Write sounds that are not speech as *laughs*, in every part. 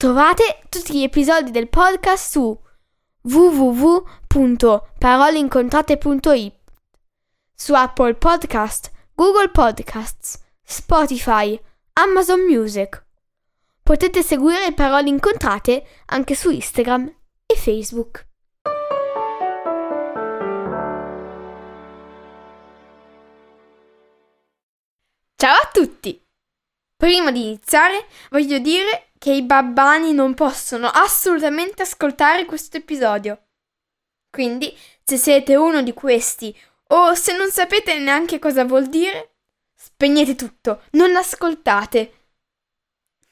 Trovate tutti gli episodi del podcast su www.paroleincontrate.it su Apple Podcast, Google Podcasts, Spotify, Amazon Music. Potete seguire Parole Incontrate anche su Instagram e Facebook. Ciao a tutti! Prima di iniziare voglio dire che i babbani non possono assolutamente ascoltare questo episodio. Quindi, se siete uno di questi o se non sapete neanche cosa vuol dire, spegnete tutto, non ascoltate.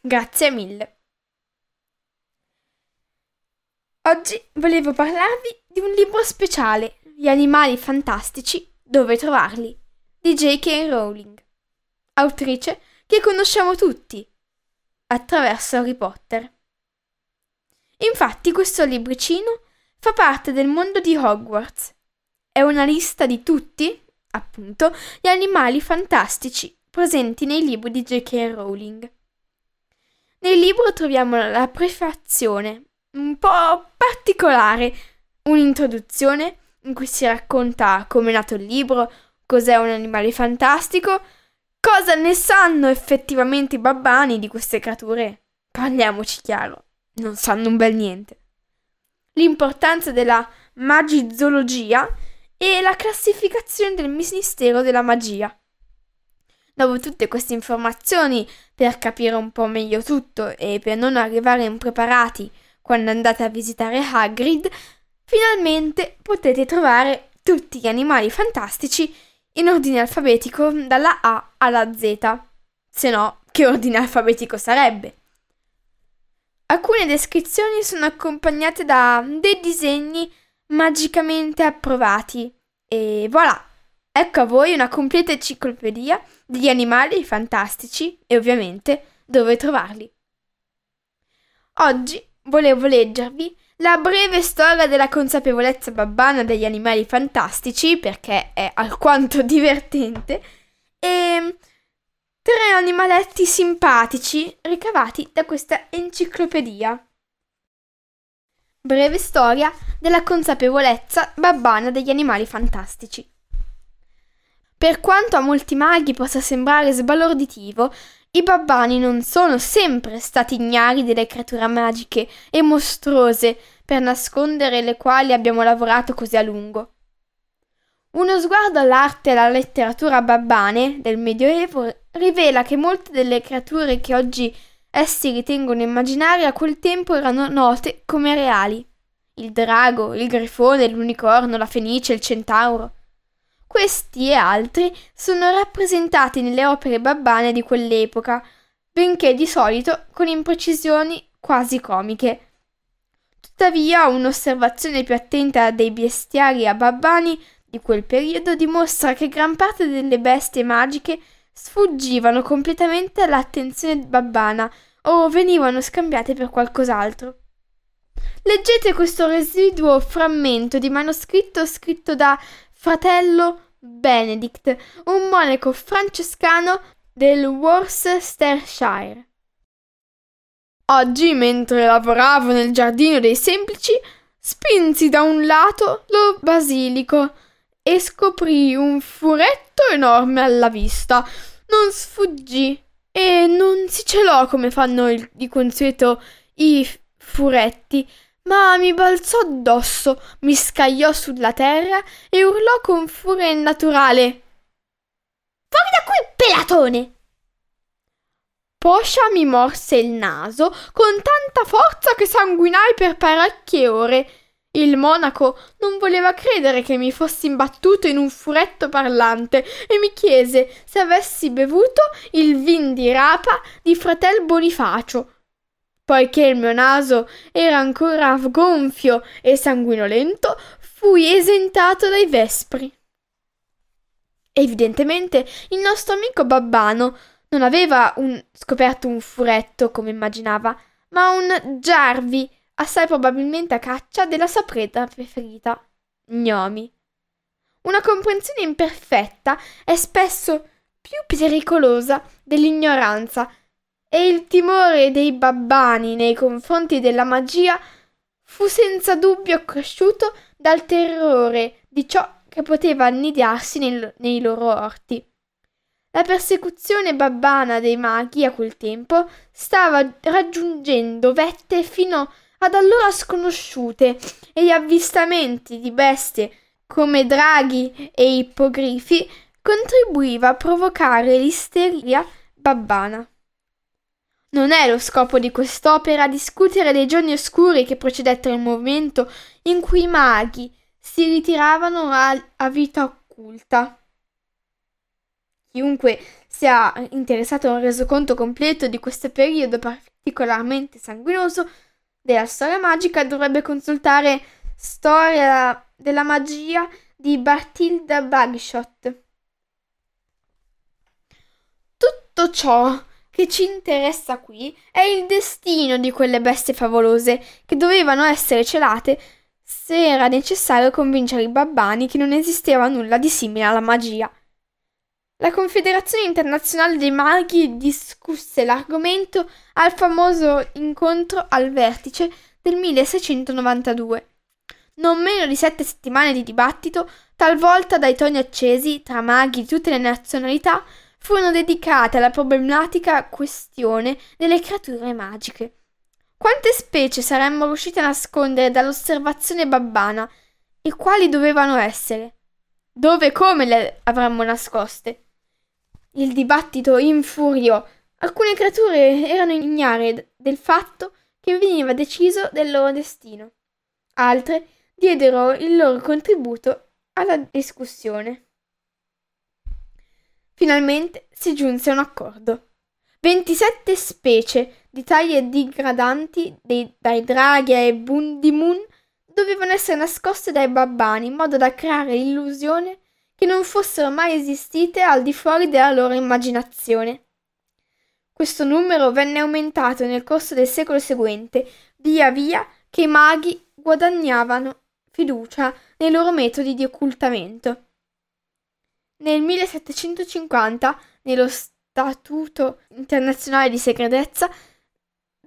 Grazie mille. Oggi volevo parlarvi di un libro speciale, Gli animali fantastici, dove trovarli, di J.K. Rowling, autrice che conosciamo tutti attraverso Harry Potter. Infatti questo libricino fa parte del mondo di Hogwarts. È una lista di tutti, appunto, gli animali fantastici presenti nei libri di J.K. Rowling. Nel libro troviamo la prefazione, un po' particolare, un'introduzione in cui si racconta come è nato il libro, cos'è un animale fantastico, Cosa ne sanno effettivamente i babbani di queste creature? Parliamoci chiaro, non sanno un bel niente. L'importanza della magizologia e la classificazione del Ministero della Magia. Dopo tutte queste informazioni, per capire un po' meglio tutto e per non arrivare impreparati quando andate a visitare Hagrid, finalmente potete trovare tutti gli animali fantastici in ordine alfabetico dalla A alla Z. Se no, che ordine alfabetico sarebbe? Alcune descrizioni sono accompagnate da dei disegni magicamente approvati e voilà! Ecco a voi una completa enciclopedia degli animali fantastici e ovviamente dove trovarli. Oggi volevo leggervi la breve storia della consapevolezza babbana degli animali fantastici, perché è alquanto *laughs* divertente, e tre animaletti simpatici ricavati da questa enciclopedia. Breve storia della consapevolezza babbana degli animali fantastici. Per quanto a molti maghi possa sembrare sbalorditivo, i babbani non sono sempre stati ignari delle creature magiche e mostruose per nascondere le quali abbiamo lavorato così a lungo. Uno sguardo all'arte e alla letteratura babbane del Medioevo rivela che molte delle creature che oggi essi ritengono immaginarie a quel tempo erano note come reali. Il drago, il grifone, l'unicorno, la fenice, il centauro. Questi e altri sono rappresentati nelle opere babbane di quell'epoca, benché di solito con imprecisioni quasi comiche. Tuttavia, un'osservazione più attenta dei bestiari ababbani di quel periodo dimostra che gran parte delle bestie magiche sfuggivano completamente all'attenzione babbana o venivano scambiate per qualcos'altro. Leggete questo residuo frammento di manoscritto scritto da fratello Benedict, un monaco francescano del Worcestershire. Oggi, mentre lavoravo nel giardino dei semplici, spinsi da un lato lo basilico e scoprì un furetto enorme alla vista. Non sfuggì e non si celò come fanno il, di consueto i furetti, ma mi balzò addosso, mi scagliò sulla terra e urlò con furia innaturale. Fuori da qui, pelatone! Poscia mi morse il naso con tanta forza che sanguinai per parecchie ore. Il monaco non voleva credere che mi fossi imbattuto in un furetto parlante e mi chiese se avessi bevuto il vin di rapa di fratel Bonifacio. Poiché il mio naso era ancora gonfio e sanguinolento, fui esentato dai vespri. Evidentemente il nostro amico Babbano non aveva un, scoperto un furetto come immaginava, ma un Jarvi, assai probabilmente a caccia della sua preda preferita, gnomi. Una comprensione imperfetta è spesso più pericolosa dell'ignoranza e il timore dei babbani nei confronti della magia fu senza dubbio cresciuto dal terrore di ciò che poteva annidiarsi nel, nei loro orti. La persecuzione babbana dei maghi a quel tempo stava raggiungendo vette fino ad allora sconosciute e gli avvistamenti di bestie come draghi e ippogrifi contribuiva a provocare l'isteria babbana. Non è lo scopo di quest'opera discutere dei giorni oscuri che precedettero il momento in cui i maghi si ritiravano a, a vita occulta. Chiunque sia interessato a un resoconto completo di questo periodo particolarmente sanguinoso della storia magica dovrebbe consultare Storia della magia di Bartilda Bagshot. Tutto ciò che ci interessa qui è il destino di quelle bestie favolose che dovevano essere celate se era necessario convincere i babbani che non esisteva nulla di simile alla magia. La Confederazione internazionale dei maghi discusse l'argomento al famoso incontro al vertice del 1692. Non meno di sette settimane di dibattito, talvolta dai toni accesi tra maghi di tutte le nazionalità, furono dedicate alla problematica questione delle creature magiche. Quante specie saremmo riusciti a nascondere dall'osservazione babbana e quali dovevano essere? Dove e come le avremmo nascoste? Il dibattito infuriò. Alcune creature erano ignare del fatto che veniva deciso del loro destino. Altre diedero il loro contributo alla discussione. Finalmente si giunse a un accordo. 27 specie di taglie digradanti dei, dai draghi ai bundimun dovevano essere nascoste dai babbani in modo da creare l'illusione che non fossero mai esistite al di fuori della loro immaginazione. Questo numero venne aumentato nel corso del secolo seguente, via via che i maghi guadagnavano fiducia nei loro metodi di occultamento. Nel 1750, nello Statuto internazionale di segretezza,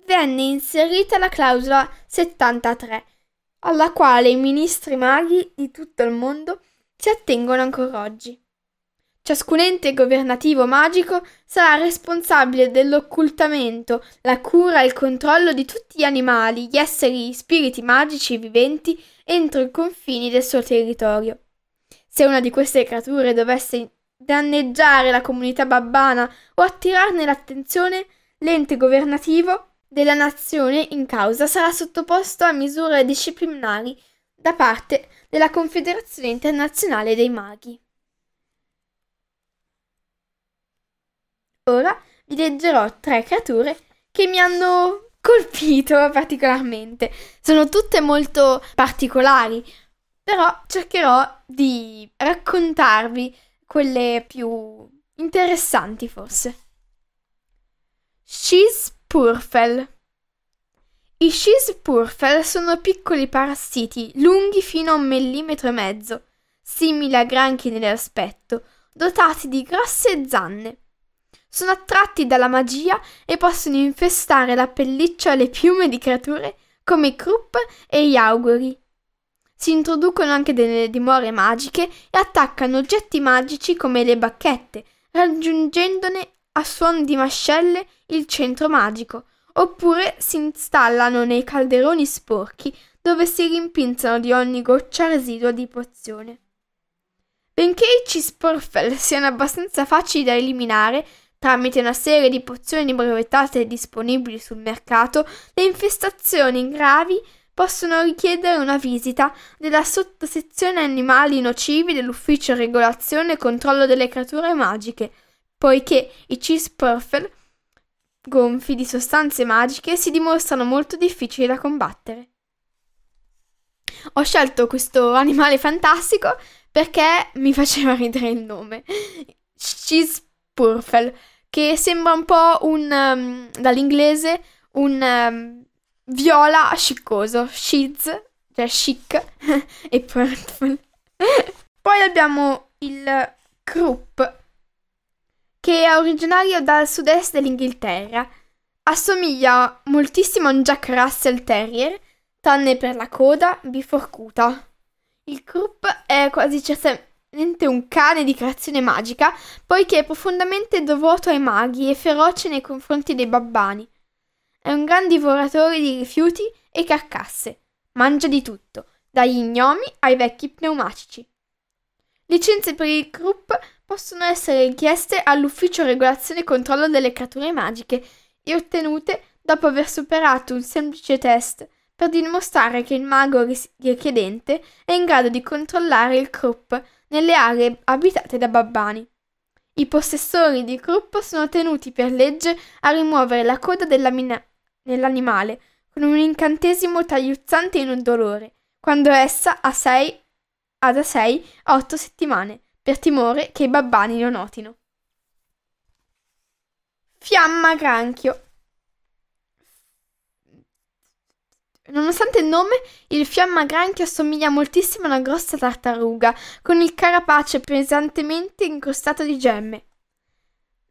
venne inserita la clausola 73, alla quale i ministri maghi di tutto il mondo si attengono ancora oggi. Ciascun ente governativo magico sarà responsabile dell'occultamento, la cura e il controllo di tutti gli animali, gli esseri, gli spiriti magici viventi entro i confini del suo territorio. Se una di queste creature dovesse danneggiare la comunità babbana o attirarne l'attenzione, l'ente governativo della nazione in causa sarà sottoposto a misure disciplinari da parte della Confederazione internazionale dei maghi. Ora vi leggerò tre creature che mi hanno colpito particolarmente. Sono tutte molto particolari, però cercherò di raccontarvi quelle più interessanti forse. Schispurfel i Schispurfel sono piccoli parassiti lunghi fino a un millimetro e mezzo, simili a granchi nell'aspetto, dotati di grosse zanne. Sono attratti dalla magia e possono infestare la pelliccia e le piume di creature come i Krupp e gli auguri. Si introducono anche nelle dimore magiche e attaccano oggetti magici come le bacchette, raggiungendone a suon di mascelle il centro magico, oppure si installano nei calderoni sporchi dove si rimpinzano di ogni goccia residua di pozione. Benché i cisporfel *laughs* siano abbastanza facili da eliminare tramite una serie di pozioni brevettate disponibili sul mercato, le infestazioni gravi possono richiedere una visita della sottosezione animali nocivi dell'ufficio regolazione e controllo delle creature magiche, poiché i cisporfel gonfi di sostanze magiche si dimostrano molto difficili da combattere. Ho scelto questo animale fantastico perché mi faceva *laughs* ridere il nome. Cheesepurfel, che sembra un po' un um, dall'inglese un um, viola sciccoso, shiz, cioè chic *laughs* e purple. *laughs* Poi abbiamo il Krupp, che è originario dal sud-est dell'Inghilterra. Assomiglia moltissimo a un Jack Russell Terrier, tranne per la coda biforcuta. Il Krupp è quasi certamente un cane di creazione magica, poiché è profondamente devoto ai maghi e feroce nei confronti dei babbani. È un gran divoratore di rifiuti e carcasse. Mangia di tutto, dagli gnomi ai vecchi pneumatici. Licenze per il Krupp possono essere richieste all'Ufficio Regolazione e Controllo delle Creature Magiche e ottenute dopo aver superato un semplice test per dimostrare che il mago richiedente è in grado di controllare il Krupp nelle aree abitate da babbani. I possessori di Krupp sono tenuti per legge a rimuovere la coda dell'animale con un incantesimo tagliuzzante e indolore, quando essa ha, sei, ha da 6 a 8 settimane, per timore che i babbani lo notino. Fiamma granchio Nonostante il nome, il fiammagranchio assomiglia moltissimo a una grossa tartaruga, con il carapace pesantemente incrostato di gemme.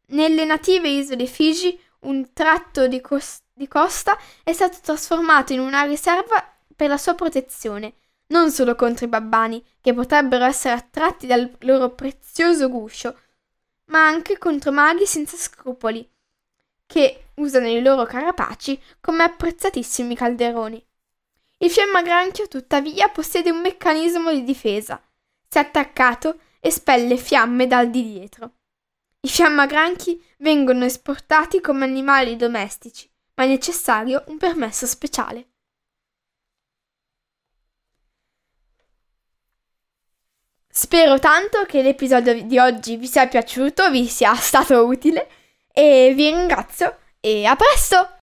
Nelle native isole Figi, un tratto di, cos- di costa è stato trasformato in una riserva per la sua protezione, non solo contro i babbani, che potrebbero essere attratti dal loro prezioso guscio, ma anche contro maghi senza scrupoli, che usano i loro carapaci come apprezzatissimi calderoni. Il fiammagranchio, tuttavia, possiede un meccanismo di difesa. Se attaccato, espelle fiamme dal di dietro. I fiammagranchi vengono esportati come animali domestici, ma è necessario un permesso speciale. Spero tanto che l'episodio di oggi vi sia piaciuto, vi sia stato utile e vi ringrazio e a presto!